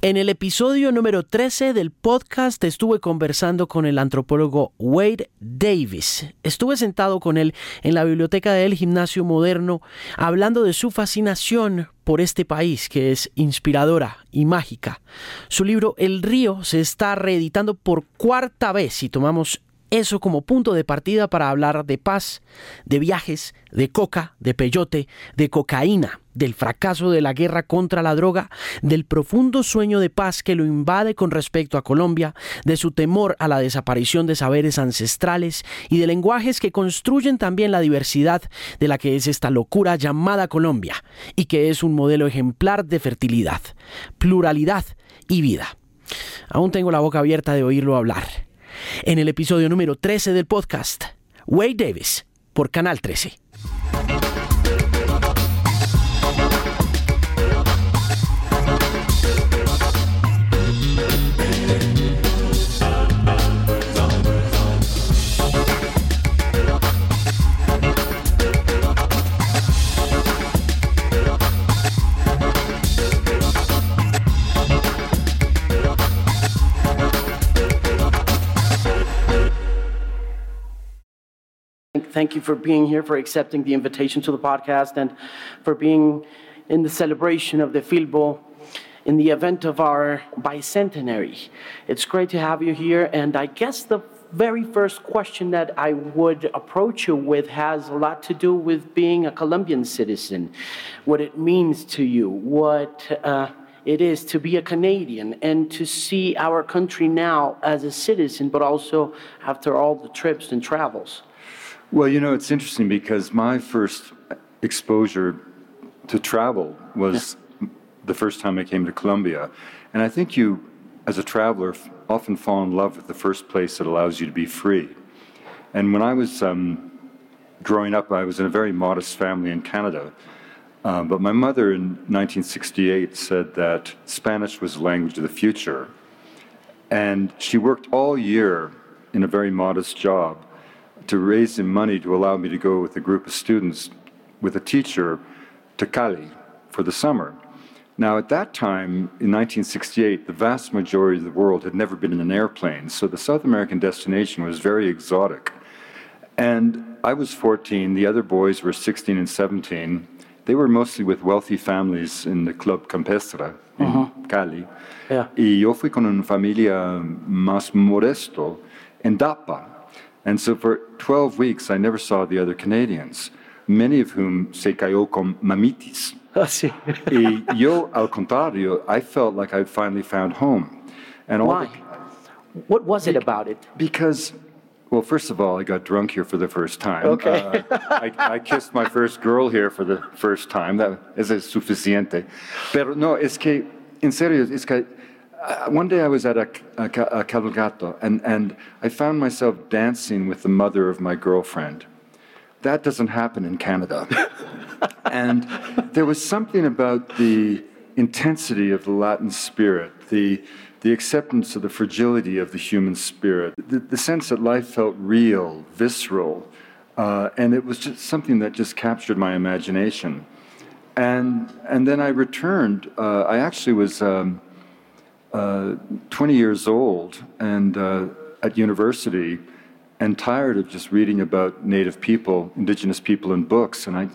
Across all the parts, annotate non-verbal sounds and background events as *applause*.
En el episodio número 13 del podcast estuve conversando con el antropólogo Wade Davis. Estuve sentado con él en la biblioteca del Gimnasio Moderno hablando de su fascinación por este país que es inspiradora y mágica. Su libro El río se está reeditando por cuarta vez y tomamos eso como punto de partida para hablar de paz, de viajes, de coca, de peyote, de cocaína, del fracaso de la guerra contra la droga, del profundo sueño de paz que lo invade con respecto a Colombia, de su temor a la desaparición de saberes ancestrales y de lenguajes que construyen también la diversidad de la que es esta locura llamada Colombia y que es un modelo ejemplar de fertilidad, pluralidad y vida. Aún tengo la boca abierta de oírlo hablar en el episodio número 13 del podcast, Wade Davis, por Canal 13. Thank you for being here, for accepting the invitation to the podcast, and for being in the celebration of the Filbo in the event of our bicentenary. It's great to have you here, and I guess the very first question that I would approach you with has a lot to do with being a Colombian citizen, what it means to you, what uh, it is to be a Canadian, and to see our country now as a citizen, but also after all the trips and travels. Well, you know, it's interesting because my first exposure to travel was yeah. the first time I came to Colombia. And I think you, as a traveler, often fall in love with the first place that allows you to be free. And when I was um, growing up, I was in a very modest family in Canada. Uh, but my mother in 1968 said that Spanish was the language of the future. And she worked all year in a very modest job to raise him money to allow me to go with a group of students with a teacher to Cali for the summer. Now, at that time, in 1968, the vast majority of the world had never been in an airplane, so the South American destination was very exotic. And I was 14, the other boys were 16 and 17. They were mostly with wealthy families in the Club Campestre in uh-huh. Cali. Yeah. Y yo fui con una familia más modesto en Dapa, and so for 12 weeks, I never saw the other Canadians, many of whom se cayó con mamitis. Oh, sí. y yo, al contrario, I felt like I'd finally found home. And Why? The, what was it about it? Because well, first of all, I got drunk here for the first time. Okay. Uh, I, I, kissed my first girl here for the first time. That is suficiente. Pero no, es que, en serio, es que uh, one day I was at a, a, a cabalgato and, and I found myself dancing with the mother of my girlfriend. That doesn't happen in Canada. *laughs* and there was something about the intensity of the Latin spirit, the, the acceptance of the fragility of the human spirit, the, the sense that life felt real, visceral, uh, and it was just something that just captured my imagination. And, and then I returned. Uh, I actually was. Um, uh, 20 years old and uh, at university and tired of just reading about native people, indigenous people in books. And I,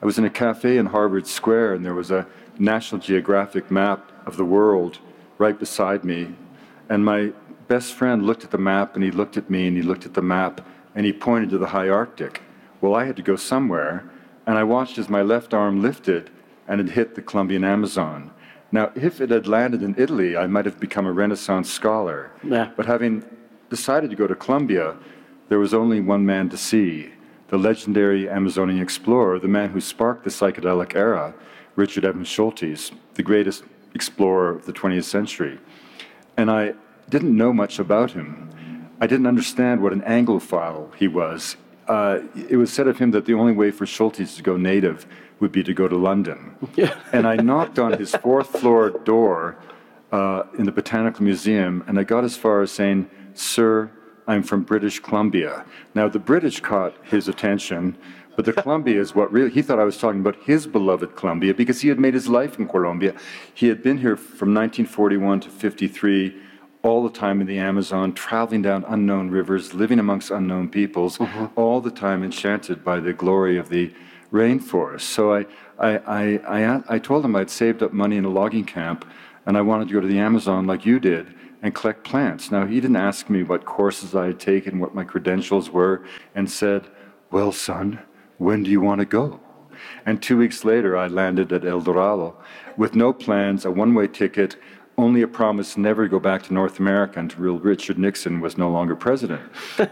I was in a cafe in Harvard Square and there was a National Geographic map of the world right beside me. And my best friend looked at the map and he looked at me and he looked at the map and he pointed to the high Arctic. Well, I had to go somewhere. And I watched as my left arm lifted and it hit the Colombian Amazon. Now, if it had landed in Italy, I might have become a Renaissance scholar. Yeah. But having decided to go to Colombia, there was only one man to see the legendary Amazonian explorer, the man who sparked the psychedelic era, Richard Evans Schultes, the greatest explorer of the 20th century. And I didn't know much about him. I didn't understand what an Anglophile he was. Uh, it was said of him that the only way for Schultes to go native would be to go to London. *laughs* Yeah. and I knocked on his fourth floor door uh, in the Botanical Museum, and I got as far as saying, Sir, I'm from British Columbia. Now, the British caught his attention, But the *laughs* Columbia is what really, he thought I was talking about his beloved Columbia because he had made his life in Colombia. He had been here from 1941 to 53, all the time in the Amazon, traveling down unknown rivers, living amongst unknown peoples, mm-hmm. all the time enchanted by the glory of the rainforest. So I, I, I, I, I told him I'd saved up money in a logging camp and I wanted to go to the Amazon like you did and collect plants. Now, he didn't ask me what courses I had taken, what my credentials were, and said, Well, son, when do you want to go? And two weeks later, I landed at El Dorado with no plans, a one way ticket, only a promise never to go back to North America until Richard Nixon was no longer president.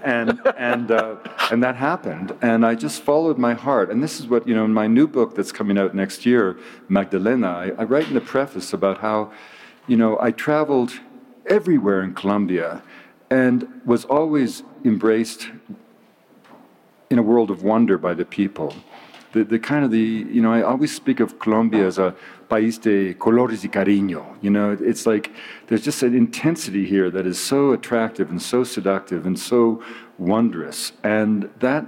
and, and, uh, and that happened. And I just followed my heart. And this is what, you know, in my new book that's coming out next year, Magdalena, I, I write in the preface about how, you know, I traveled everywhere in Colombia and was always embraced in a world of wonder by the people. The, the kind of the, you know, I always speak of Colombia as a país de colores y cariño. You know, it's like there's just an intensity here that is so attractive and so seductive and so wondrous. And that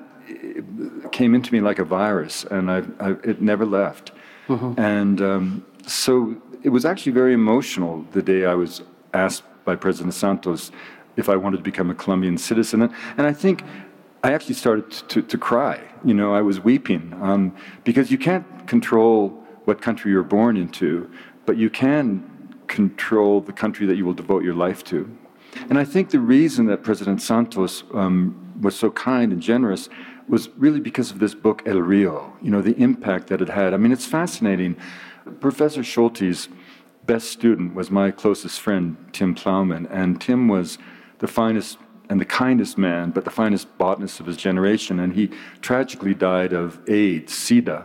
came into me like a virus, and I, I it never left. Mm-hmm. And um, so it was actually very emotional the day I was asked by President Santos if I wanted to become a Colombian citizen. And, and I think I actually started to, to cry. You know, I was weeping um, because you can't control what country you're born into, but you can control the country that you will devote your life to. And I think the reason that President Santos um, was so kind and generous was really because of this book, El Rio, you know, the impact that it had. I mean, it's fascinating. Professor Schultes' best student was my closest friend, Tim Plowman, and Tim was the finest and the kindest man, but the finest botanist of his generation. And he tragically died of AIDS, SIDA,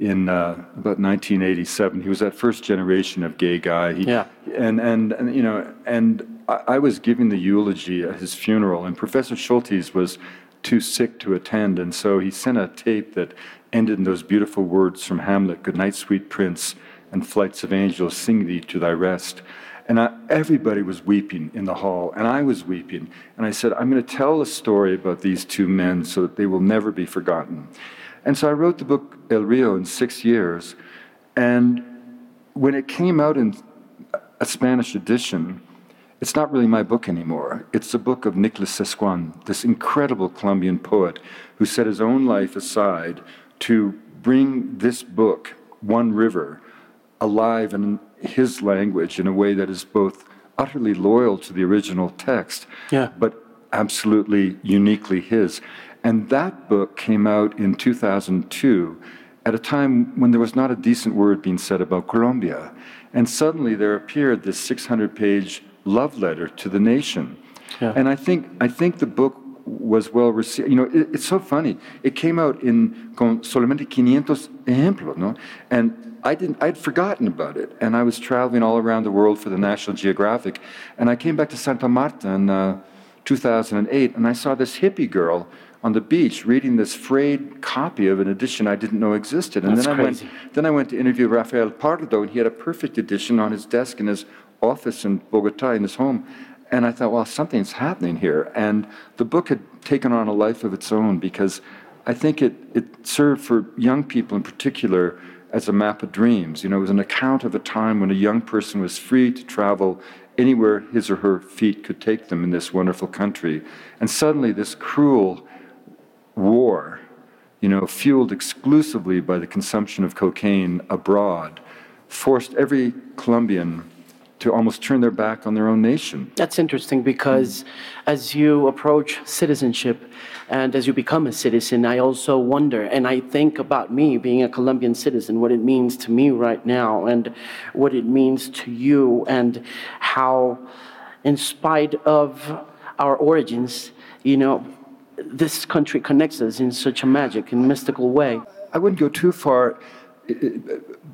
in uh, about 1987. He was that first generation of gay guy. He, yeah. And, and, and, you know, and I, I, was giving the eulogy at his funeral, and Professor Schultes was too sick to attend. And so he sent a tape that ended in those beautiful words from Hamlet Good night, sweet prince, and flights of angels sing thee to thy rest. And I, everybody was weeping in the hall, and I was weeping. And I said, I'm going to tell a story about these two men so that they will never be forgotten. And so I wrote the book El Rio in six years. And when it came out in a Spanish edition, it's not really my book anymore. It's the book of Nicholas Suescún, this incredible Colombian poet who set his own life aside to bring this book, One River, alive in his language in a way that is both utterly loyal to the original text, yeah. but absolutely uniquely his. And that book came out in 2002 at a time when there was not a decent word being said about Colombia. And suddenly there appeared this 600 page love letter to the nation. Yeah. And I think, I think the book was well received. You know, it, it's so funny. It came out in con solamente 500 ejemplos, no? And I didn't. I'd forgotten about it, and I was traveling all around the world for the National Geographic, and I came back to Santa Marta in uh, 2008, and I saw this hippie girl on the beach reading this frayed copy of an edition I didn't know existed. And That's then I crazy. went. Then I went to interview Rafael Pardo, and he had a perfect edition on his desk in his office in Bogota, in his home. And I thought, well, something's happening here. And the book had taken on a life of its own because I think it, it served for young people in particular as a map of dreams. You know, it was an account of a time when a young person was free to travel anywhere his or her feet could take them in this wonderful country. And suddenly, this cruel war, you know, fueled exclusively by the consumption of cocaine abroad, forced every Colombian to almost turn their back on their own nation. That's interesting because as you approach citizenship and as you become a citizen, I also wonder and I think about me being a Colombian citizen, what it means to me right now and what it means to you, and how, in spite of our origins, you know, this country connects us in such a magic and mystical way. I wouldn't go too far, uh,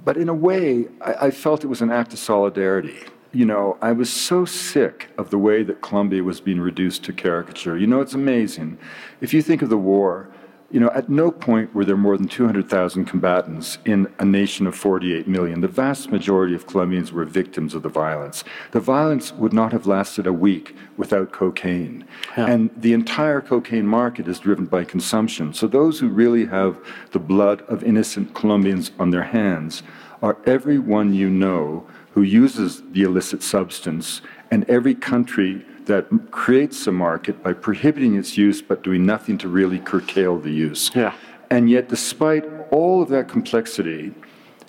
but in a way, I felt it was an act of solidarity you know, I was so sick of the way that Colombia was being reduced to caricature. You know, it's amazing. If you think of the war, you know, at no point were there more than 200,000 combatants in a nation of 48 million. The vast majority of Colombians were victims of the violence. The violence would not have lasted a week without cocaine. Yeah. And the entire cocaine market is driven by consumption. So those who really have the blood of innocent Colombians on their hands are everyone you know who uses the illicit substance and every country that creates a market by prohibiting its use but doing nothing to really curtail the use. Yeah. And yet, despite all of that complexity,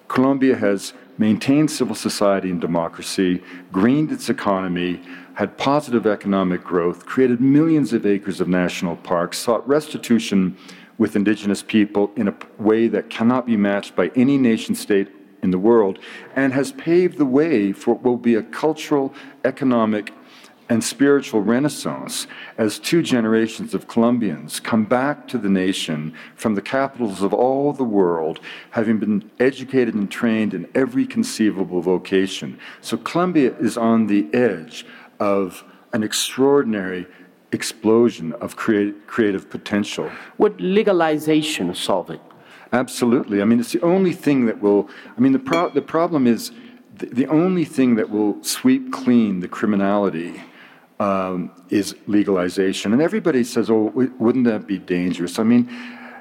Colombia has maintained civil society and democracy, greened its economy, had positive economic growth, created millions of acres of national parks, sought restitution with indigenous people in a way that cannot be matched by any nation state in the world, and has paved the way for what will be a cultural, economic, and spiritual renaissance as two generations of Colombians come back to the nation from the capitals of all the world, having been educated and trained in every conceivable vocation. So Colombia is on the edge of an extraordinary explosion of create, creative potential. Would legalization solve it? Absolutely. I mean, it's the only thing that will. I mean, the, pro- the problem is the, the only thing that will sweep clean the criminality um, is legalization. And everybody says, oh, wouldn't that be dangerous? I mean,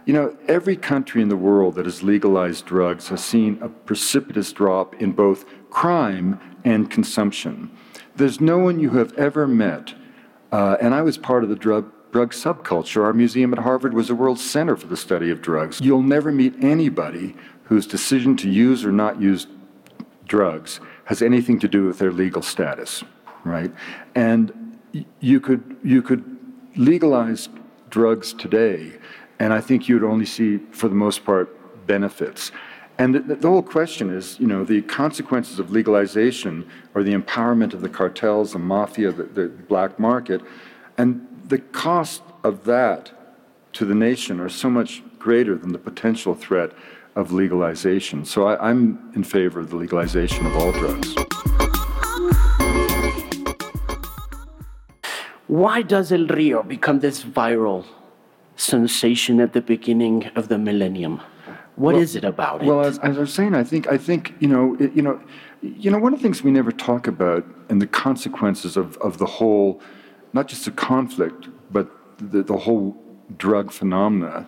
you know, every country in the world that has legalized drugs has seen a precipitous drop in both crime and consumption. There's no one you have ever met, uh, and I was part of the drug drug subculture. Our museum at Harvard was a world center for the study of drugs. You'll never meet anybody whose decision to use or not use drugs has anything to do with their legal status, right? And you could you could legalize drugs today, and I think you'd only see, for the most part, benefits. And the, the, whole question is, you know, the consequences of legalization or the empowerment of the cartels, the mafia, the, the black market, and the cost of that to the nation are so much greater than the potential threat of legalization. So I, I'm in favor of the legalization of all drugs. Why does El Rio become this viral sensation at the beginning of the millennium? What well, is it about it? Well, as, as, I was saying, I think I think you know it, you know you know one of the things we never talk about and the consequences of, of the whole, not just the conflict, but the, the whole drug phenomena,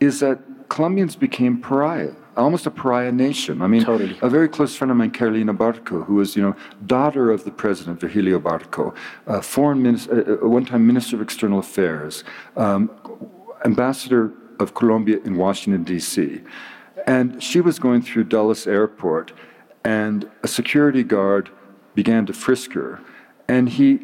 is that Colombians became pariah almost a pariah nation. I mean, totally. a very close friend of mine, Carolina Barco, who was, you know, daughter of the president, Virgilio Barco, a foreign minister, uh, one-time minister of external affairs, um, ambassador of Colombia in Washington, D.C. And she was going through Dulles Airport, and a security guard began to frisk her. And he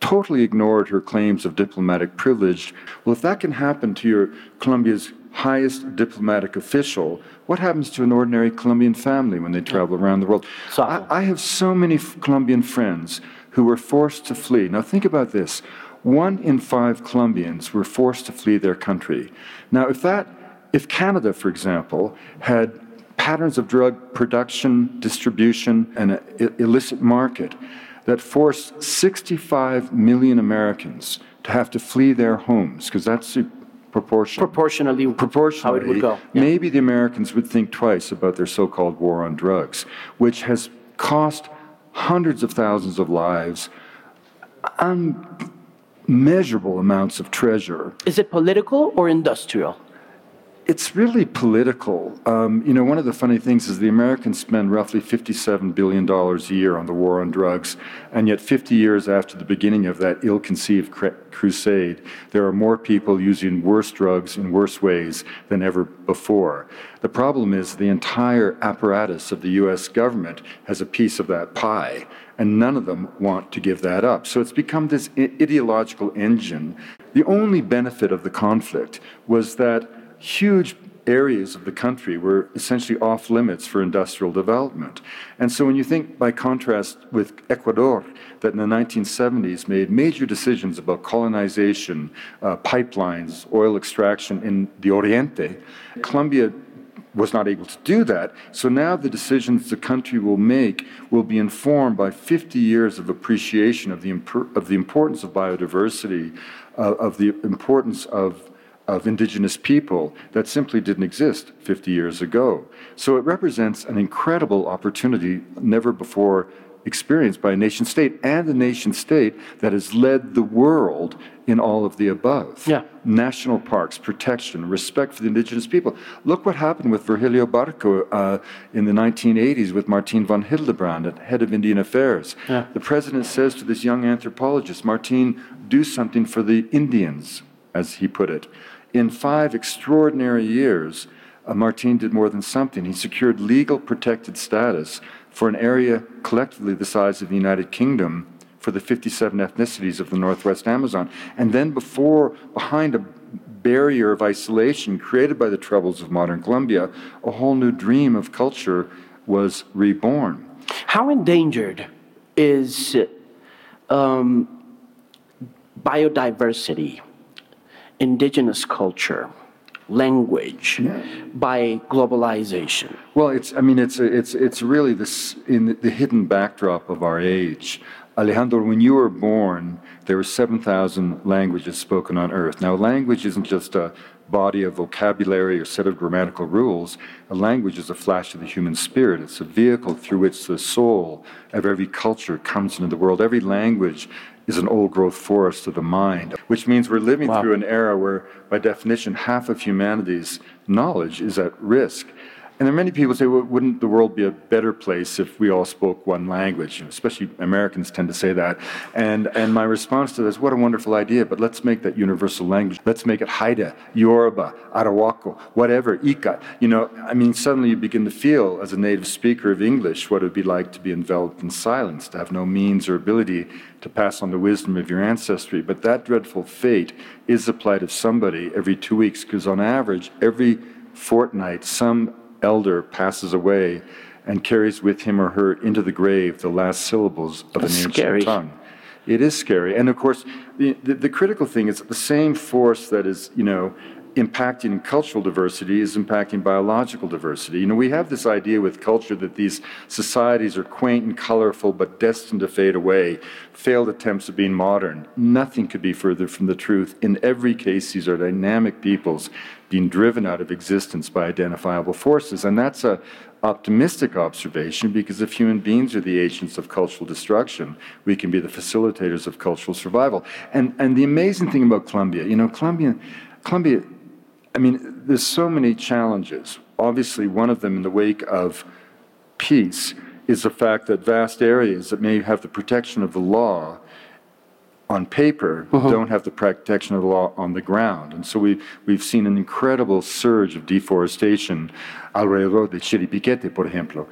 totally ignored her claims of diplomatic privilege. Well, if that can happen to your Colombia's highest diplomatic official, what happens to an ordinary Colombian family when they travel around the world? So I, I have so many Colombian friends who were forced to flee. Now, think about this one in five Colombians were forced to flee their country. Now, if that, if Canada, for example, had patterns of drug production, distribution, and an illicit market that forced 65 million Americans to have to flee their homes, because that's the proportion. Proportionally, proportionally, how it would go. Yeah. Maybe the Americans would think twice about their so-called war on drugs, which has cost hundreds of thousands of lives, unmeasurable amounts of treasure. Is it political or industrial? It's really political. Um, you know, one of the funny things is the Americans spend roughly $57 billion a year on the war on drugs, and yet 50 years after the beginning of that ill conceived crusade, there are more people using worse drugs in worse ways than ever before. The problem is the entire apparatus of the US government has a piece of that pie, and none of them want to give that up. So it's become this ideological engine. The only benefit of the conflict was that huge areas of the country were essentially off limits for industrial development. And so when you think, by contrast, with Ecuador, that in the 1970s made major decisions about colonization, uh, pipelines, oil extraction in the Oriente, Colombia was not able to do that. So now the decisions the country will make will be informed by 50 years of appreciation of the, of the importance of biodiversity, uh, of the importance of of indigenous people that simply didn't exist 50 years ago. So it represents an incredible opportunity never before experienced by a nation state and a nation state that has led the world in all of the above. Yeah. National parks, protection, respect for the indigenous people. Look what happened with Virgilio Barco uh, in the 1980s with Martin von Hildebrand, head of Indian Affairs. Yeah. The president says to this young anthropologist, Martin, do something for the Indians, as he put it. In five extraordinary years, uh, Martin did more than something. He secured legal protected status for an area collectively the size of the United Kingdom for the 57 ethnicities of the Northwest Amazon. And then before, behind a barrier of isolation created by the troubles of modern Colombia, a whole new dream of culture was reborn. How endangered is um, biodiversity, indigenous culture, language Yeah. by globalization? Well, it's, I mean, it's, it's, it's really this, in the, the hidden backdrop of our age. Alejandro, when you were born, there were 7,000 languages spoken on Earth. Now, language isn't just a body of vocabulary or set of grammatical rules. A language is a flash of the human spirit. It's a vehicle through which the soul of every culture comes into the world. Every language is an old growth forest of the mind, which means we're living Wow. through an era where, by definition, half of humanity's knowledge is at risk. And there are many people who say, well, wouldn't the world be a better place if we all spoke one language? Especially Americans tend to say that. And, and my response to that is, what a wonderful idea, but let's make that universal language. Let's make it Haida, Yoruba, Arawako, whatever, Ika. You know, I mean, suddenly you begin to feel, as a native speaker of English, what it would be like to be enveloped in silence, to have no means or ability to pass on the wisdom of your ancestry. But that dreadful fate is the plight of somebody every two weeks, because on average, every fortnight, some elder passes away and carries with him or her into the grave the last syllables of That's an ancient scary. tongue. It is scary. And of course, the, the, the critical thing is the same force that is, you know, impacting cultural diversity is impacting biological diversity. You know, we have this idea with culture that these societies are quaint and colorful but destined to fade away, failed attempts at being modern. Nothing could be further from the truth. In every case, these are dynamic peoples being driven out of existence by identifiable forces. And that's a optimistic observation because if human beings are the agents of cultural destruction, we can be the facilitators of cultural survival. And, and the amazing thing about Colombia, you know, Colombia, Colombia, I mean, there's so many challenges. Obviously, one of them in the wake of peace is the fact that vast areas that may have the protection of the law on paper don't have the protection of the law on the ground. And so we, we've seen an incredible surge of deforestation alrededor de Chiribiquete, por ejemplo.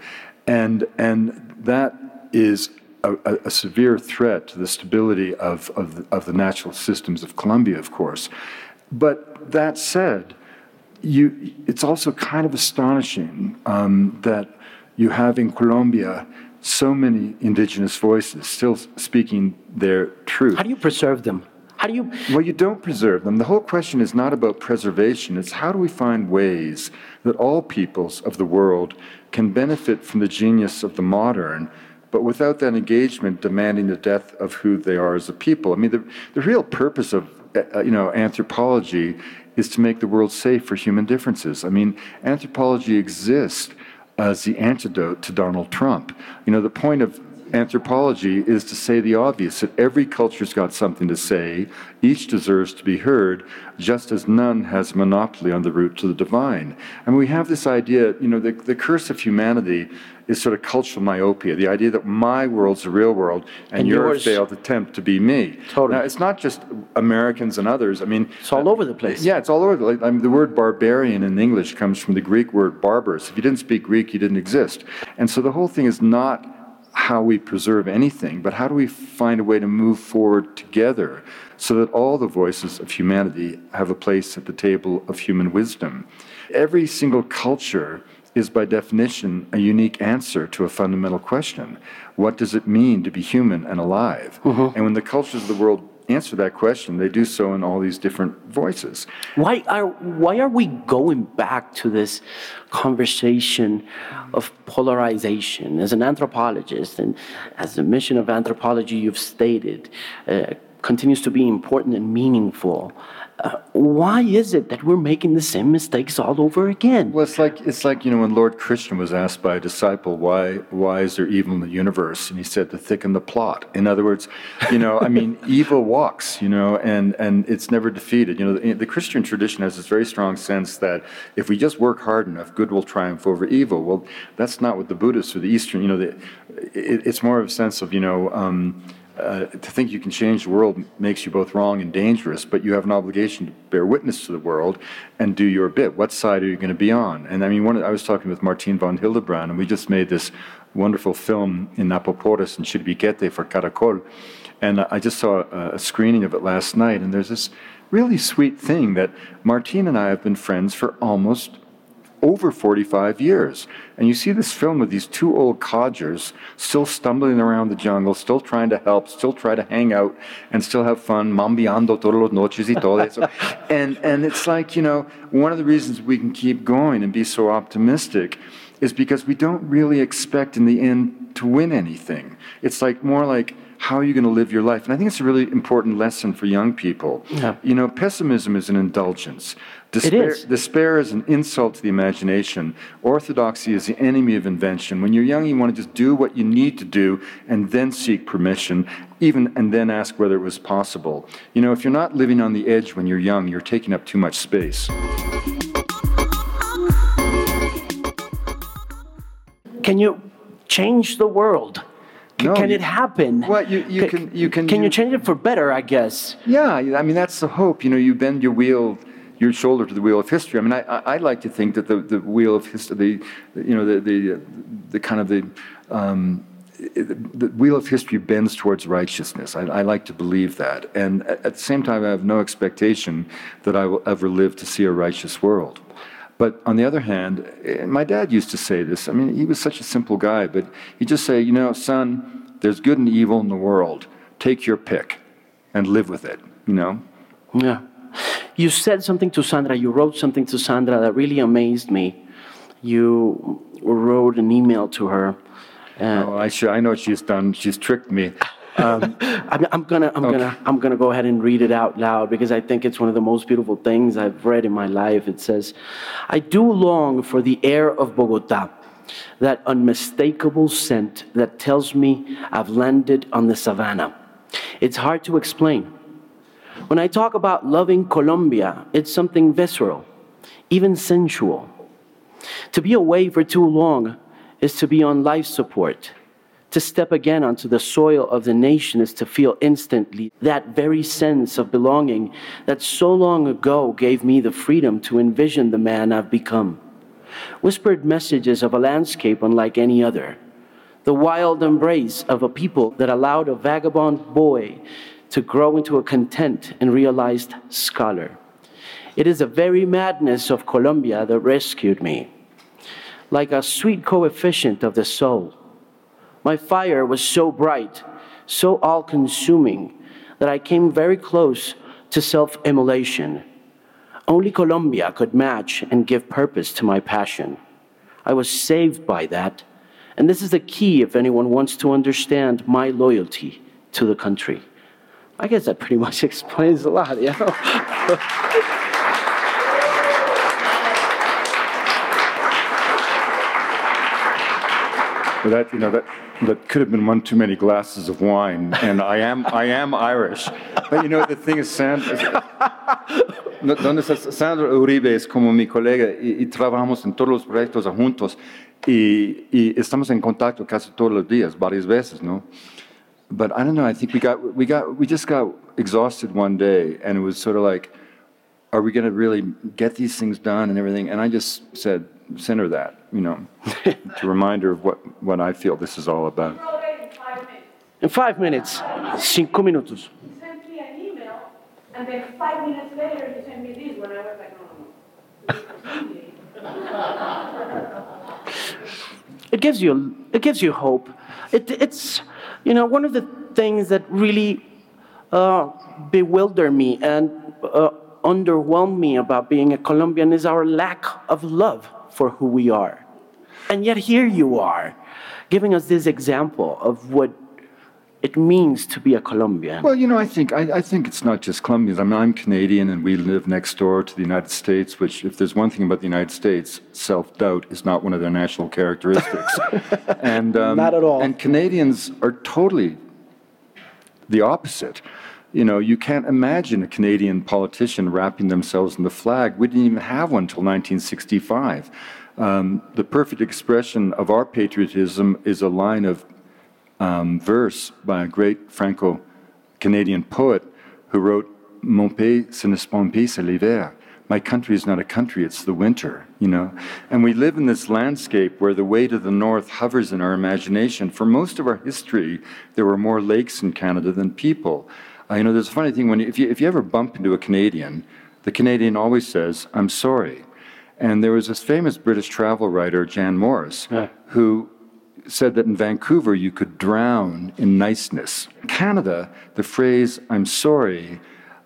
And, and that is a, a, a severe threat to the stability of, of, the, of the natural systems of Colombia, of course. But that said, you, it's also kind of astonishing um, that you have in Colombia so many indigenous voices still speaking their truth. How do you preserve them? How do you? Well, you don't preserve them. The whole question is not about preservation, it's how do we find ways that all peoples of the world can benefit from the genius of the modern, but without that engagement demanding the death of who they are as a people. I mean, the, the real purpose of uh, you know, anthropology is to make the world safe for human differences. I mean, anthropology exists as the antidote to Donald Trump. You know, the point of anthropology is to say the obvious that every culture's got something to say, each deserves to be heard, just as none has monopoly on the route to the divine. And we have this idea, you know, the, the curse of humanity is sort of cultural myopia, the idea that my world's the real world and, And your yours- failed attempt to be me. Totally. Now, it's not just Americans and others. I mean, It's all over the place. yeah, it's all over. Like, I mean, the word barbarian in English comes from the Greek word barbarous. If you didn't speak Greek, you didn't exist. And so the whole thing is not how we preserve anything, but how do we find a way to move forward together so that all the voices of humanity have a place at the table of human wisdom. Every single culture is by definition a unique answer to a fundamental question. What does it mean to be human and alive? Mm-hmm. And when the cultures of the world answer that question, they do so in all these different voices. Why are why are we going back to this conversation of polarization? As an anthropologist and as the mission of anthropology you've stated uh, continues to be important and meaningful. Why is it that we're making the same mistakes all over again? Well, it's like it's like you know when Lord Krishna was asked by a disciple why why is there evil in the universe, and he said to thicken the plot. In other words, you know, I mean, *laughs* evil walks, you know, and and it's never defeated. You know, the, the, Christian tradition has this very strong sense that if we just work hard enough, good will triumph over evil. Well, that's not what the Buddhists or the Eastern, you know, the, it, it's more of a sense of you know. Um, uh, to think you can change the world makes you both wrong and dangerous, but you have an obligation to bear witness to the world and do your bit. What side are you going to be on? And I mean, one, I was talking with Martin von Hildebrand, and we just made this wonderful film in Apaporis and Chiribiquete for Caracol. And I just saw a, a screening of it last night, and there's this really sweet thing that Martin and I have been friends for almost over 45 years. And you see this film of these two old codgers still stumbling around the jungle, still trying to help, still try to hang out and still have fun, mambiando todos los noches y todo eso. *laughs* and, and it's like, you know, one of the reasons we can keep going and be so optimistic is because we don't really expect in the end to win anything. It's like more like, how are you going to live your life? And I think it's a really important lesson for young people. Yeah. You know, pessimism is an indulgence. Despair, it is. despair is an insult to the imagination. Orthodoxy is the enemy of invention. When you're young, you want to just do what you need to do and then seek permission, even and then ask whether it was possible. You know, if you're not living on the edge when you're young, you're taking up too much space. Can you change the world? No, can it happen? Well, you, you can, can you can can you, you change it for better? I guess. Yeah, I mean that's the hope. You know, you bend your wheel your shoulder to the wheel of history. I mean, I, I, like to think that the, the wheel of history, the, you know, the, the, the kind of the, um, the wheel of history bends towards righteousness. I, I, like to believe that. And at the same time, I have no expectation that I will ever live to see a righteous world. But on the other hand, my dad used to say this. I mean, he was such a simple guy, but he'd just say, you know, son, there's good and evil in the world. Take your pick and live with it, you know? Yeah. You said something to Sandra, you wrote something to Sandra that really amazed me. You wrote an email to her. Uh, oh, I, I know she's done. She's tricked me. Um, I'm, I'm, gonna, I'm okay. gonna, I'm gonna go ahead and read it out loud because I think it's one of the most beautiful things I've read in my life. It says, "I do long for the air of Bogota, that unmistakable scent that tells me I've landed on the savannah. It's hard to explain. When I talk about loving Colombia, it's something visceral, even sensual. To be away for too long is to be on life support." To step again onto the soil of the nation is to feel instantly that very sense of belonging that so long ago gave me the freedom to envision the man I've become. Whispered messages of a landscape unlike any other. The wild embrace of a people that allowed a vagabond boy to grow into a content and realized scholar. It is the very madness of Colombia that rescued me. Like a sweet coefficient of the soul, my fire was so bright, so all consuming, that I came very close to self immolation. Only Colombia could match and give purpose to my passion. I was saved by that, and this is the key if anyone wants to understand my loyalty to the country. I guess that pretty much *laughs* explains a lot, you know? *laughs* Well, that you know that that could have been one too many glasses of wine, and I am I am Irish. But you know the thing is, Sandra, Sandra Uribe es como mi colega y, y, trabajamos en todos los proyectos juntos y, y estamos en contacto casi todos los días, varias veces, ¿no? But I don't know. I think we got we got we just got exhausted one day, and it was sort of like, are we going to really get these things done and everything? And I just said center that, you know, it's a reminder of what, what I feel this is all about. In five minutes, cinco minutos. You sent me an email, and then five minutes later, you sent me this when I was like, no, it gives you it gives you hope. It, it's you know one of the things that really uh, bewilder me and uh, underwhelm me about being a Colombian is our lack of love for who we are. And yet, here you are, giving us this example of what it means to be a Colombian? Well, you know, I think I, I, think it's not just Colombians. I mean, I'm Canadian, and we live next door to the United States. Which, if there's one thing about the United States, self-doubt is not one of their national characteristics. *laughs* and um, not at all. And Canadians are totally the opposite. You know, you can't imagine a Canadian politician wrapping themselves in the flag. We didn't even have one until 1965. Um, the perfect expression of our patriotism is a line of um, verse by a great Franco Canadian poet who wrote, Mon pays, ce n'est pas un pays, c'est l'hiver. My country is not a country, it's the winter, you know. And we live in this landscape where the way to the north hovers in our imagination. For most of our history, there were more lakes in Canada than people. Uh, you know, there's a funny thing when if you, if you ever bump into a Canadian, the Canadian always says, I'm sorry. And there was this famous British travel writer, Jan Morris, yeah. who said that in Vancouver you could drown in niceness. In Canada, the phrase, I'm sorry,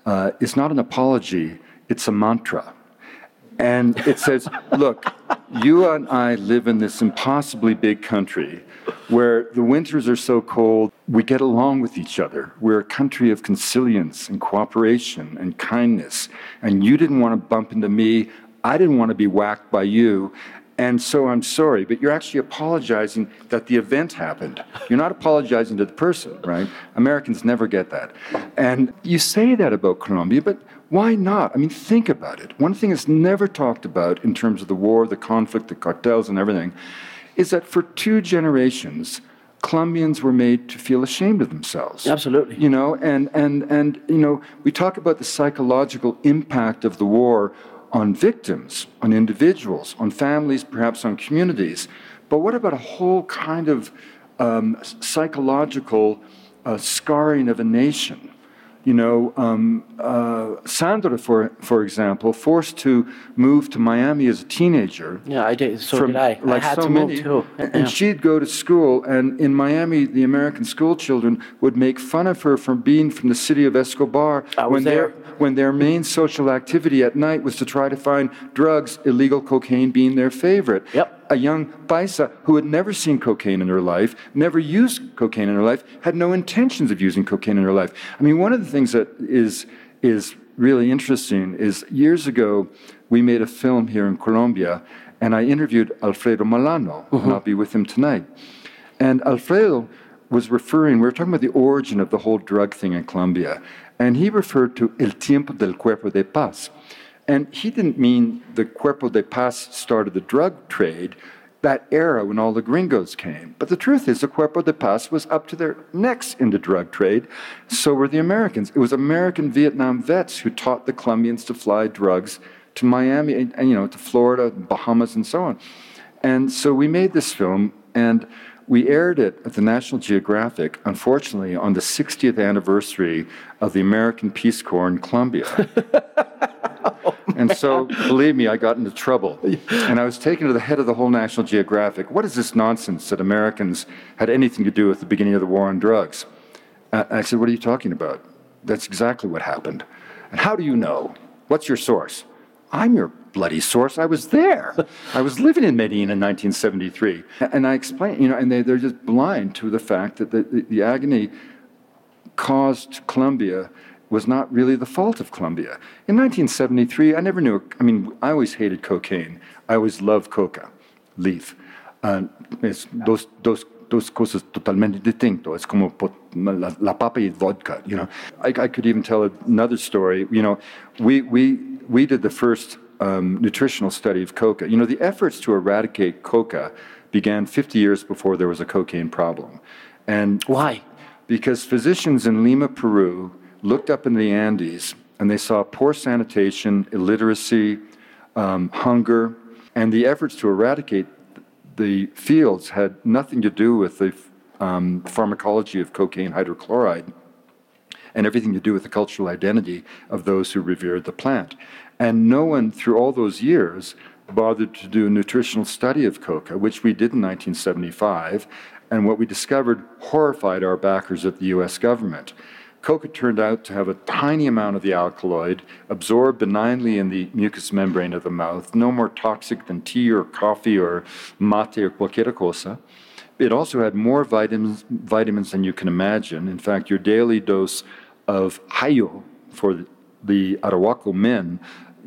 uh, is not an apology, it's a mantra. And it says, *laughs* look, you and I live in this impossibly big country where the winters are so cold, we get along with each other. We're a country of conciliance and cooperation and kindness. And you didn't want to bump into me. I didn't want to be whacked by you. And so I'm sorry, but you're actually apologizing that the event happened. You're not apologizing to the person, right? Americans never get that. And you say that about Colombia, but why not? I mean, think about it. One thing that's never talked about in terms of the war, the conflict, the cartels, and everything is that for two generations, Colombians were made to feel ashamed of themselves. Absolutely. You know, and, and, and, you know, we talk about the psychological impact of the war on victims, on individuals, on families, perhaps on communities. But what about a whole kind of um, psychological uh, scarring of a nation? You know, um, uh, Sandra, for for example, forced to move to Miami as a teenager. Yeah, I did. So from, did I. Like I had so to many, move too. And yeah. she'd go to school, and in Miami, the American school children would make fun of her for being from the city of Escobar when there. their when their main social activity at night was to try to find drugs, illegal cocaine being their favorite. Yep a young Paisa who had never seen cocaine in her life, never used cocaine in her life, had no intentions of using cocaine in her life. I mean, one of the things that is, is really interesting is years ago, we made a film here in Colombia, and I interviewed Alfredo Molano, mm-hmm. and I'll be with him tonight. And Alfredo was referring, we were talking about the origin of the whole drug thing in Colombia, and he referred to el tiempo del cuerpo de paz. And he didn't mean the Cuerpo de Paz started the drug trade, that era when all the gringos came. But the truth is, the Cuerpo de Paz was up to their necks in the drug trade. So were the Americans. It was American Vietnam vets who taught the Colombians to fly drugs to Miami and, and you know to Florida, Bahamas, and so on. And so we made this film, and we aired it at the National Geographic, unfortunately, on the 60th anniversary of the American Peace Corps in Colombia. *laughs* And so, believe me, I got into trouble. And I was taken to the head of the whole National Geographic. What is this nonsense that Americans had anything to do with the beginning of the war on drugs? Uh, I said, What are you talking about? That's exactly what happened. And how do you know? What's your source? I'm your bloody source. I was there. I was living in Medellin in 1973. And I explained, you know, and they, they're just blind to the fact that the, the, the agony caused Colombia was not really the fault of Colombia. In 1973, I never knew, I mean, I always hated cocaine. I always loved coca, leaf. Uh, es dos, dos, dos cosas totalmente distintas. Es como la, la papa y vodka, you know. I, I, could even tell another story. You know, we, we, we did the first um, nutritional study of coca. You know, the efforts to eradicate coca began 50 years before there was a cocaine problem. And why? Because physicians in Lima, Peru, looked up in the Andes and they saw poor sanitation, illiteracy, um, hunger, and the efforts to eradicate the fields had nothing to do with the um, pharmacology of cocaine hydrochloride and everything to do with the cultural identity of those who revered the plant. And no one, through all those years, bothered to do a nutritional study of coca, which we did in 1975, and what we discovered horrified our backers at the US government. Coca turned out to have a tiny amount of the alkaloid absorbed benignly in the mucous membrane of the mouth, no more toxic than tea or coffee or mate or cualquier cosa. it also had more vitamins, vitamins than you can imagine. In fact, your daily dose of hayo for the, Arahuaco men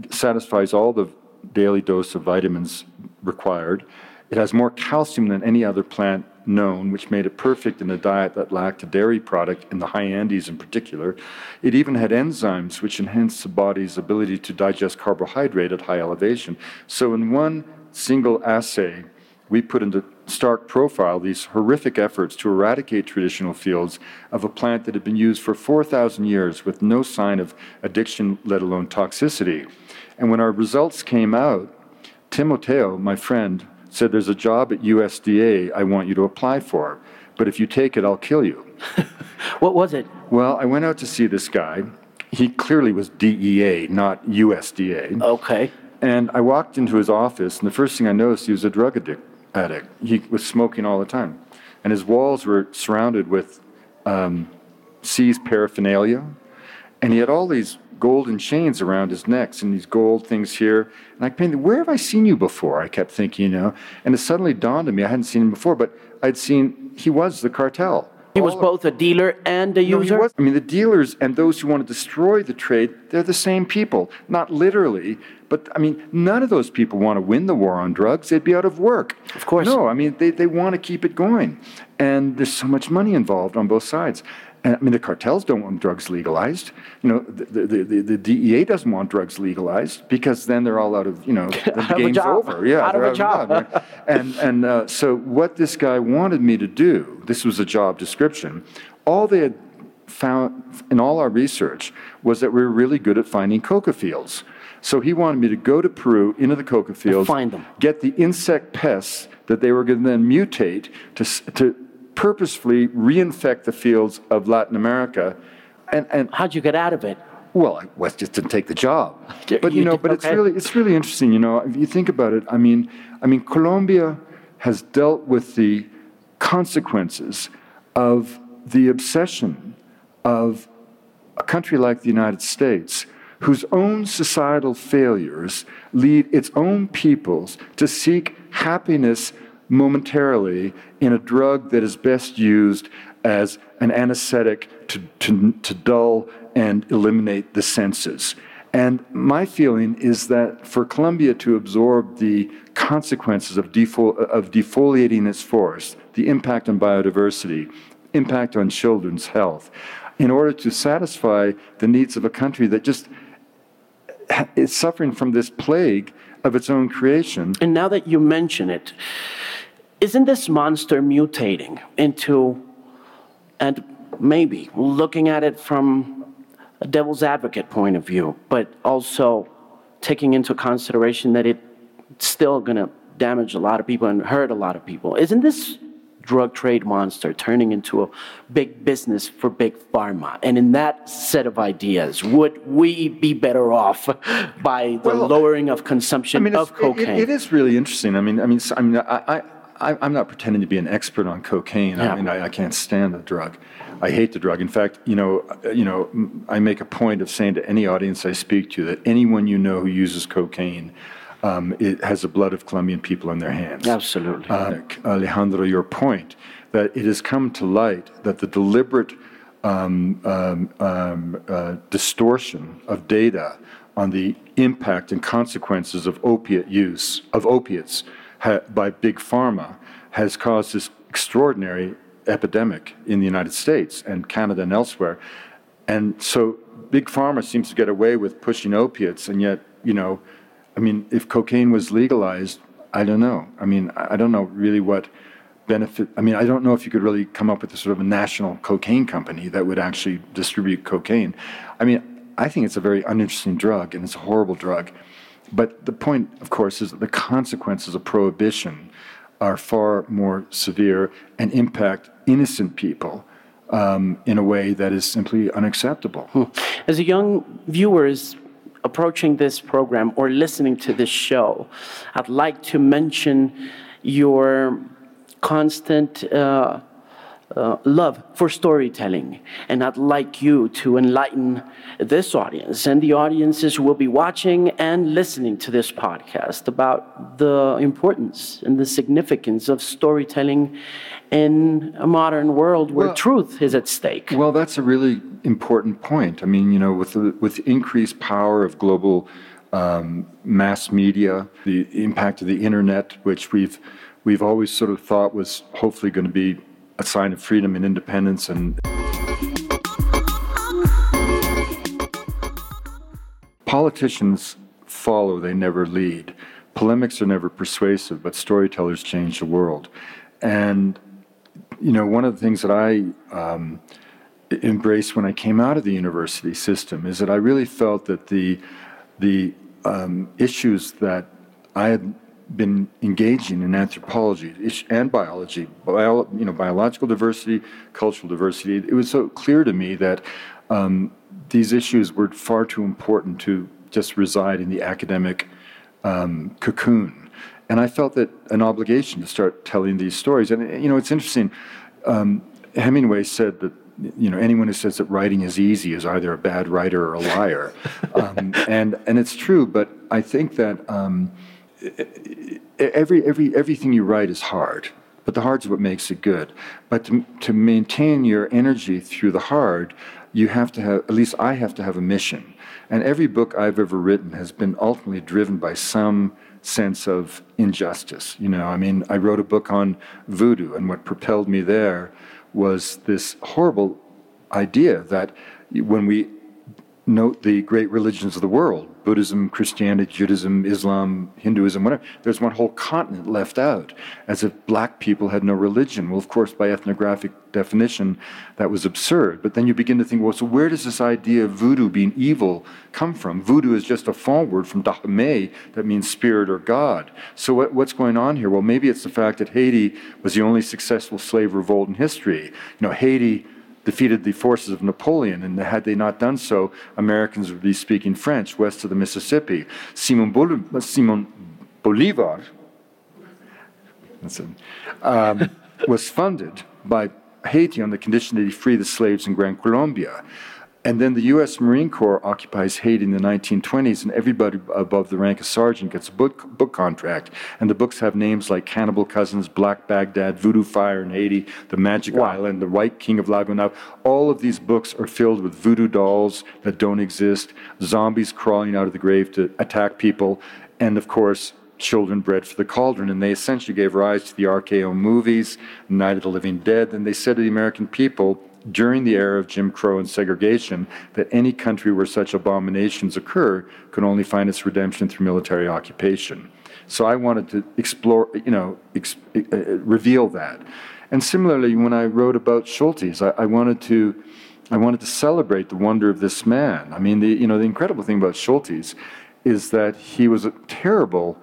satisfies all the daily dose of vitamins required. It has more calcium than any other plant known, which made it perfect in a diet that lacked a dairy product, in the high Andes in particular. It even had enzymes which enhanced the body's ability to digest carbohydrate at high elevation. So, in one single assay, we put into stark profile these horrific efforts to eradicate traditional fields of a plant that had been used for 4,000 years with no sign of addiction, let alone toxicity. And when our results came out, Timoteo, my friend, said, There's a job at USDA I want you to apply for, but if you take it, I'll kill you. *laughs* what was it? Well, I went out to see this guy. He clearly was DEA, not USDA. Okay. And I walked into his office, and the first thing I noticed, he was a drug addict. addict. He was smoking all the time. And his walls were surrounded with um, seized paraphernalia. And he had all these golden chains around his necks and these gold things here. And I painted, where have I seen you before? I kept thinking, you know. And it suddenly dawned on me I hadn't seen him before, but I'd seen he was the cartel. He was both a dealer and a no, user? Was, I mean, the dealers and those who want to destroy the trade, they're the same people. Not literally, but I mean, none of those people want to win the war on drugs. They'd be out of work. Of course. No, I mean, they, they want to keep it going. And there's so much money involved on both sides. And, I mean, the cartels don't want drugs legalized. You know, the, the, the, the DEA doesn't want drugs legalized because then they're all out of, you know, *laughs* the game's over. Yeah, out of a job. Of job right? *laughs* and and uh, so what this guy wanted me to do, this was a job description, all they had found in all our research was that we were really good at finding coca fields. So he wanted me to go to Peru into the coca fields, find them. get the insect pests that they were going to then mutate to, to purposefully reinfect the fields of Latin America. And, and how'd you get out of it? Well, I just to take the job. *laughs* But You you know, did- but it's really it's really interesting. You know, if you think about it, I mean, I mean, Colombia has dealt with the consequences of the obsession of a country like the United States, whose own societal failures lead its own peoples to seek happiness momentarily in a drug that is best used as an anesthetic to, to, to dull and eliminate the senses. And my feeling is that for Colombia to absorb the consequences of, defol- of defoliating its forest, the impact on biodiversity, impact on children's health, in order to satisfy the needs of a country that just is suffering from this plague of its own creation. And now that you mention it, isn't this monster mutating into, and maybe looking at it from a devil's advocate point of view, but also taking into consideration that it's still going to damage a lot of people and hurt a lot of people? Isn't this drug trade monster turning into a big business for big pharma? And in that set of ideas, would we be better off by the Well, lowering of consumption it's- of cocaine? It, it is really interesting. I mean, I mean, I mean, I, I, I, I'm not pretending to be an expert on cocaine. Yeah. I mean, I, I can't stand the drug. I hate the drug. In fact, you know, uh, you know, I make a point of saying to any audience I speak to that anyone you know who uses cocaine, um, it has the blood of Colombian people in their hands. Absolutely. Uh, Alejandro, your point that it has come to light that the deliberate um, um, um, uh, distortion of data on the impact and consequences of opiate use, of opiates by big pharma, has caused this extraordinary epidemic in the United States and Canada and elsewhere. And so big pharma seems to get away with pushing opiates, and yet, you know, I mean, if cocaine was legalized, I don't know. I mean, I I don't know really what benefit. I mean, I don't know if you could really come up with a sort of a national cocaine company that would actually distribute cocaine. I mean, I think it's a very uninteresting drug, and it's a horrible drug. But the point, of course, is that the consequences of prohibition are far more severe and impact innocent people um, in a way that is simply unacceptable. As a young viewer is approaching this program or listening to this show, I'd like to mention your constant uh, uh, love for storytelling. And I'd like you to enlighten this audience and the audiences who will be watching and listening to this podcast about the importance and the significance of storytelling in a modern world where well, truth is at stake. Well, that's a really important point. I mean, you know, with the, with increased power of global um, mass media, the impact of the internet, which we've we've always sort of thought was hopefully going to be a sign of freedom and independence and politicians follow they never lead. Polemics are never persuasive but storytellers change the world. And you know one of the things that i um, embraced when i came out of the university system is that i really felt that the the um, issues that i had been engaging in anthropology and biology, bio, you know, biological diversity, cultural diversity, it was so clear to me that um, these issues were far too important to just reside in the academic um, cocoon. And I felt that an obligation to start telling these stories. And, you know, it's interesting. Um, Hemingway said that you know anyone who says that writing is easy is either a bad writer or a liar *laughs* um, and and it's true but I think that um, every, every, everything you write is hard, but the hard's what makes it good. But to, to maintain your energy through the hard, you have to have, at least I have to have a mission. And every book I've ever written has been ultimately driven by some sense of injustice. You know, I mean, I wrote a book on voodoo, and what propelled me there was this horrible idea that when we note the great religions of the world Buddhism, Christianity, Judaism, Islam, Hinduism, whatever. There's one whole continent left out, as if black people had no religion. Well, of course, by ethnographic definition, that was absurd. But then you begin to think, well, so where does this idea of voodoo being evil come from? Voodoo is just a Fon word from Dahomey that means spirit or God. So what, what's going on here? Well, maybe it's the fact that Haiti was the only successful slave revolt in history. You know, Haiti defeated the forces of Napoleon, and had they not done so, Americans would be speaking French west of the Mississippi. Simon, Bol- Simon Bolivar um, *laughs* was funded by Haiti on the condition that he free the slaves in Gran Colombia. And then the U.S. Marine Corps occupies Haiti in the 1920s, and everybody above the rank of sergeant gets a book, book contract. And the books have names like Cannibal Cousins, Black Baghdad, Voodoo Fire in Haiti, The Magic wow. Island, The White King of La Gonâve. All of these books are filled with voodoo dolls that don't exist, zombies crawling out of the grave to attack people, and of course, children bred for the cauldron. And they essentially gave rise to the RKO movies, Night of the Living Dead, and they said to the American people, during the era of Jim Crow and segregation that any country where such abominations occur could only find its redemption through military occupation. So I wanted to explore, you know, ex- uh, reveal that. And similarly, when I wrote about Schultes, I, I, wanted to, I wanted to celebrate the wonder of this man. I mean, the, you know, the incredible thing about Schultes is that he was a terrible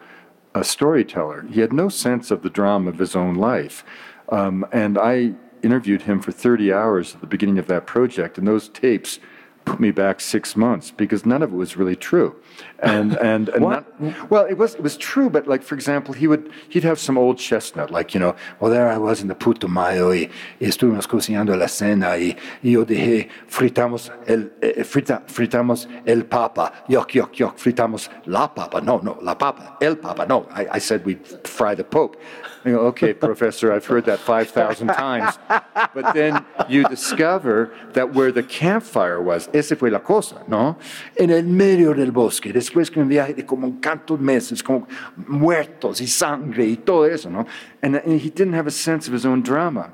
uh, storyteller. He had no sense of the drama of his own life. Um, and I interviewed him for 30 hours at the beginning of that project, and those tapes put me back six months because none of it was really true. And and, and not, well, it was it was true, but like for example, he would he'd have some old chestnut, like you know, well there I was in the Putumayo y, y estuvimos cocinando la cena y, y yo dije fritamos el eh, frita, fritamos el papa, yuck yuck yuck, fritamos la papa, no no la papa, el papa, no. I, I said we'd fry the pope. I go, okay, professor, I've heard that 5,000 times. But then you discover that where the campfire was, esa fue la cosa, ¿no? En el medio del bosque, después de un viaje de como tantos meses, como muertos y sangre y todo eso, ¿no? And, and he didn't have a sense of his own drama.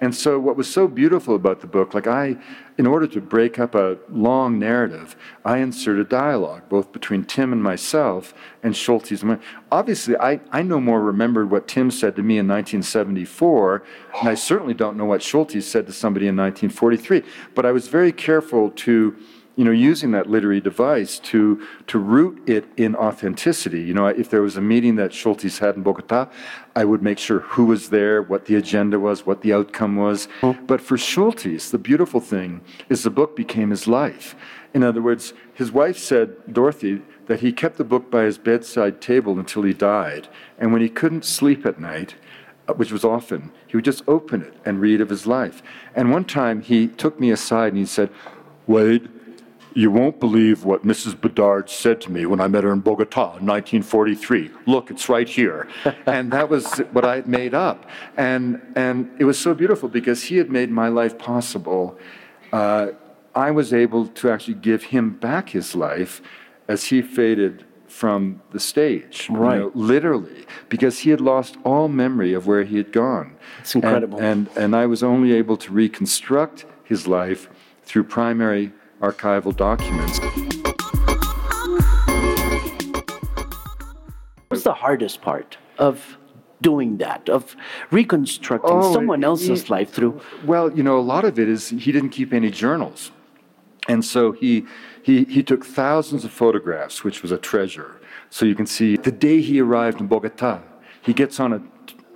And so, what was so beautiful about the book, like I, in order to break up a long narrative, I inserted dialogue, both between Tim and myself and Schultes. Obviously, I, I no more remembered what Tim said to me in 1974, and I certainly don't know what Schultes said to somebody in 1943. But I was very careful to you know, using that literary device to, to root it in authenticity. You know, if there was a meeting that Schultes had in Bogota, I would make sure who was there, what the agenda was, what the outcome was. Mm-hmm. But for Schultes, the beautiful thing is the book became his life. In other words, his wife said, Dorothy, that he kept the book by his bedside table until he died. And when he couldn't sleep at night, uh, which was often, he would just open it and read of his life. And one time he took me aside and he said, Wade, you won't believe what Mrs. Bedard said to me when I met her in Bogota in 1943. Look, it's right here. *laughs* and that was what I had made up. And, and it was so beautiful because he had made my life possible. Uh, I was able to actually give him back his life as he faded from the stage, right? You know, literally, because he had lost all memory of where he had gone. It's incredible. And, and, and I was only able to reconstruct his life through primary archival documents. What's the hardest part of doing that, of reconstructing Oh, someone else's he- life through? Well, you know, a lot of it is he didn't keep any journals. And so he, he, he took thousands of photographs, which was a treasure. So you can see the day he arrived in Bogota, he gets on a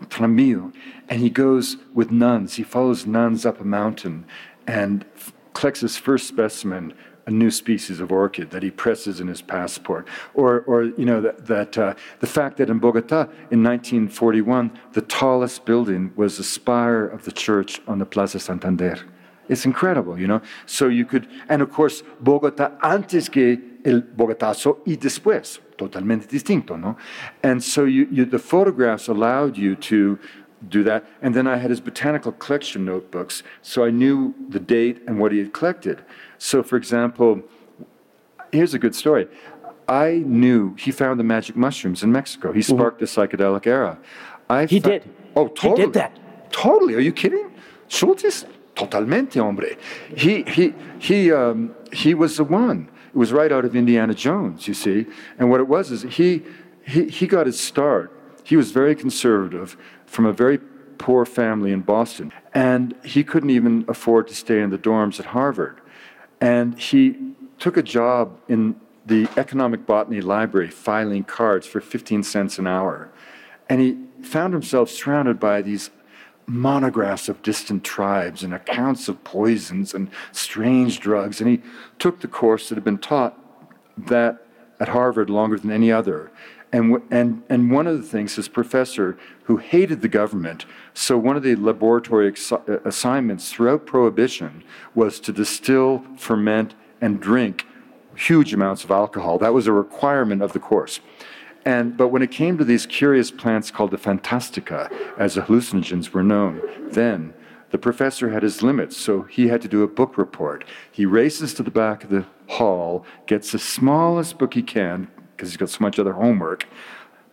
tramillo and he goes with nuns. He follows nuns up a mountain and f- collects his first specimen, a new species of orchid that he presses in his passport. Or, or you know, that, that uh, the fact that in Bogota in 1941, the tallest building was the spire of the church on the Plaza Santander. It's incredible, you know. So you could, and of course, Bogota antes que el Bogotazo y después, totalmente distinto, no? And so you, you, the photographs allowed you to do that. And then I had his botanical collection notebooks, so I knew the date and what he had collected. So, for example, here's a good story. I knew he found the magic mushrooms in Mexico. He sparked the psychedelic era. I He fa- did. Oh, totally. He did that. Totally. Are you kidding? Schultes? Totalmente, hombre. He, he, he, um, he was the one. It was right out of Indiana Jones, you see. And what it was is he, he, he got his start. He was very conservative from a very poor family in Boston. And he couldn't even afford to stay in the dorms at Harvard. And he took a job in the economic botany library filing cards for 15 cents an hour. And he found himself surrounded by these monographs of distant tribes and accounts of poisons and strange drugs. And he took the course that had been taught that at Harvard longer than any other. And, and, and one of the things, his professor, who hated the government, so one of the laboratory ex- uh, assignments throughout Prohibition was to distill, ferment, and drink huge amounts of alcohol. That was a requirement of the course. And, but when it came to these curious plants called the Fantastica, as the hallucinogens were known then, the professor had his limits, so he had to do a book report. He races to the back of the hall, gets the smallest book he can, because he's got so much other homework,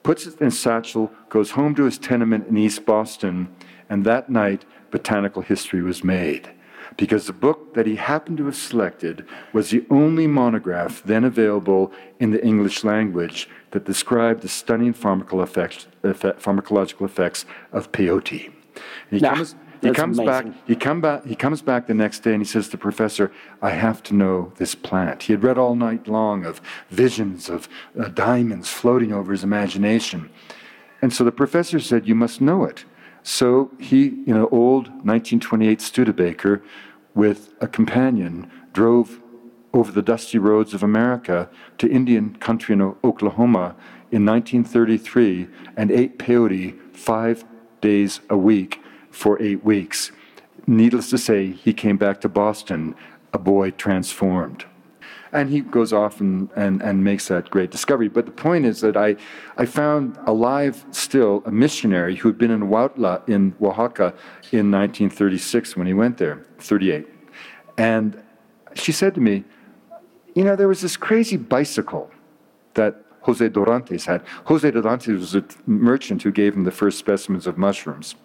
puts it in a satchel, goes home to his tenement in East Boston, and that night, botanical history was made. Because the book that he happened to have selected was the only monograph then available in the English language that described the stunning pharmacological effects, effect, pharmacological effects of peyote. And he Nah, comes, he that's comes back. He come back. He comes back the next day and he says to the professor, "I have to know this plant." He had read all night long of visions of uh, diamonds floating over his imagination, and so the professor said, "You must know it." So he, in an old 1928 Studebaker, with a companion, drove over the dusty roads of America to Indian country in Oklahoma in 1933 and ate peyote five days a week for eight weeks. Needless to say, he came back to Boston, a boy transformed. And he goes off and, and, and makes that great discovery. But the point is that I, I found alive still a missionary who had been in Huautla in Oaxaca in 1936 when he went there, 38. And she said to me, You know, there was this crazy bicycle that Jose Dorantes had. Jose Dorantes was a merchant who gave him the first specimens of mushrooms.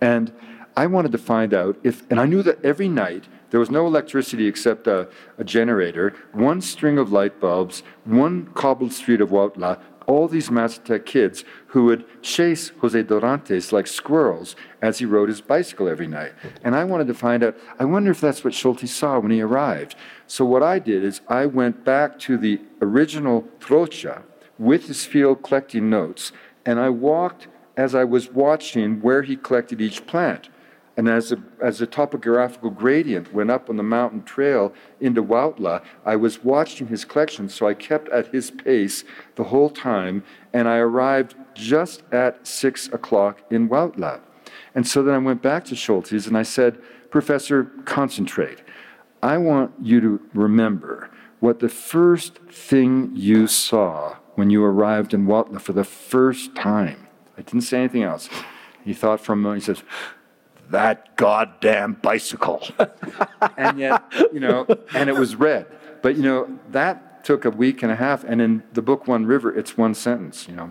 And I wanted to find out if, and I knew that every night there was no electricity except a, a generator, one string of light bulbs, one cobbled street of Huautla, all these Mazatec kids who would chase Jose Dorantes like squirrels as he rode his bicycle every night. And I wanted to find out, I wonder if that's what Schultes saw when he arrived. So what I did is I went back to the original Trocha with his field collecting notes, and I walked as I was watching where he collected each plant. And as the, as topographical gradient went up on the mountain trail into Huautla, I was watching his collection, so I kept at his pace the whole time, and I arrived just at six o'clock in Huautla. And so then I went back to Schultes and I said, Professor, concentrate. I want you to remember what the first thing you saw when you arrived in Huautla for the first time. I didn't say anything else. He thought for a moment, he says, that goddamn bicycle. *laughs* and yet, you know, and it was red. But, you know, that took a week and a half. And in the book One River, it's one sentence, you know.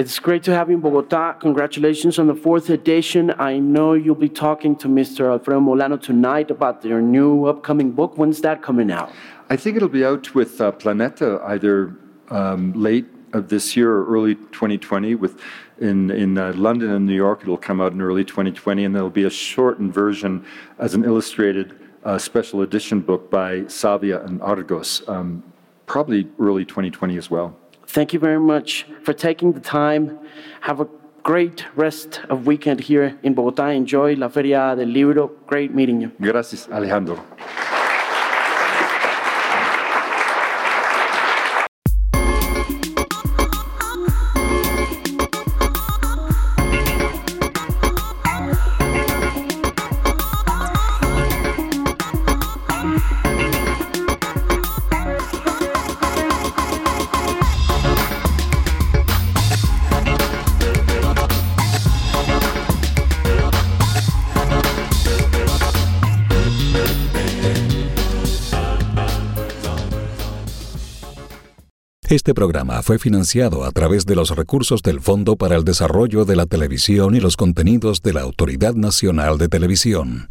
It's great to have you in Bogota. Congratulations on the fourth edition. I know you'll be talking to Mr. Alfredo Molano tonight about your new upcoming book. When's that coming out? I think it'll be out with uh, Planeta either um, late of this year or early 2020 with in, in uh, London and New York. It'll come out in early 2020, and there'll be a shortened version as an illustrated uh, special edition book by Savia and Argos, um, probably early 2020 as well. Thank you very much for taking the time. Have a great rest of weekend here in Bogotá. Enjoy La Feria del Libro. Great meeting you. Gracias, Alejandro. Este programa fue financiado a través de los recursos del Fondo para el Desarrollo de la Televisión y los Contenidos de la Autoridad Nacional de Televisión.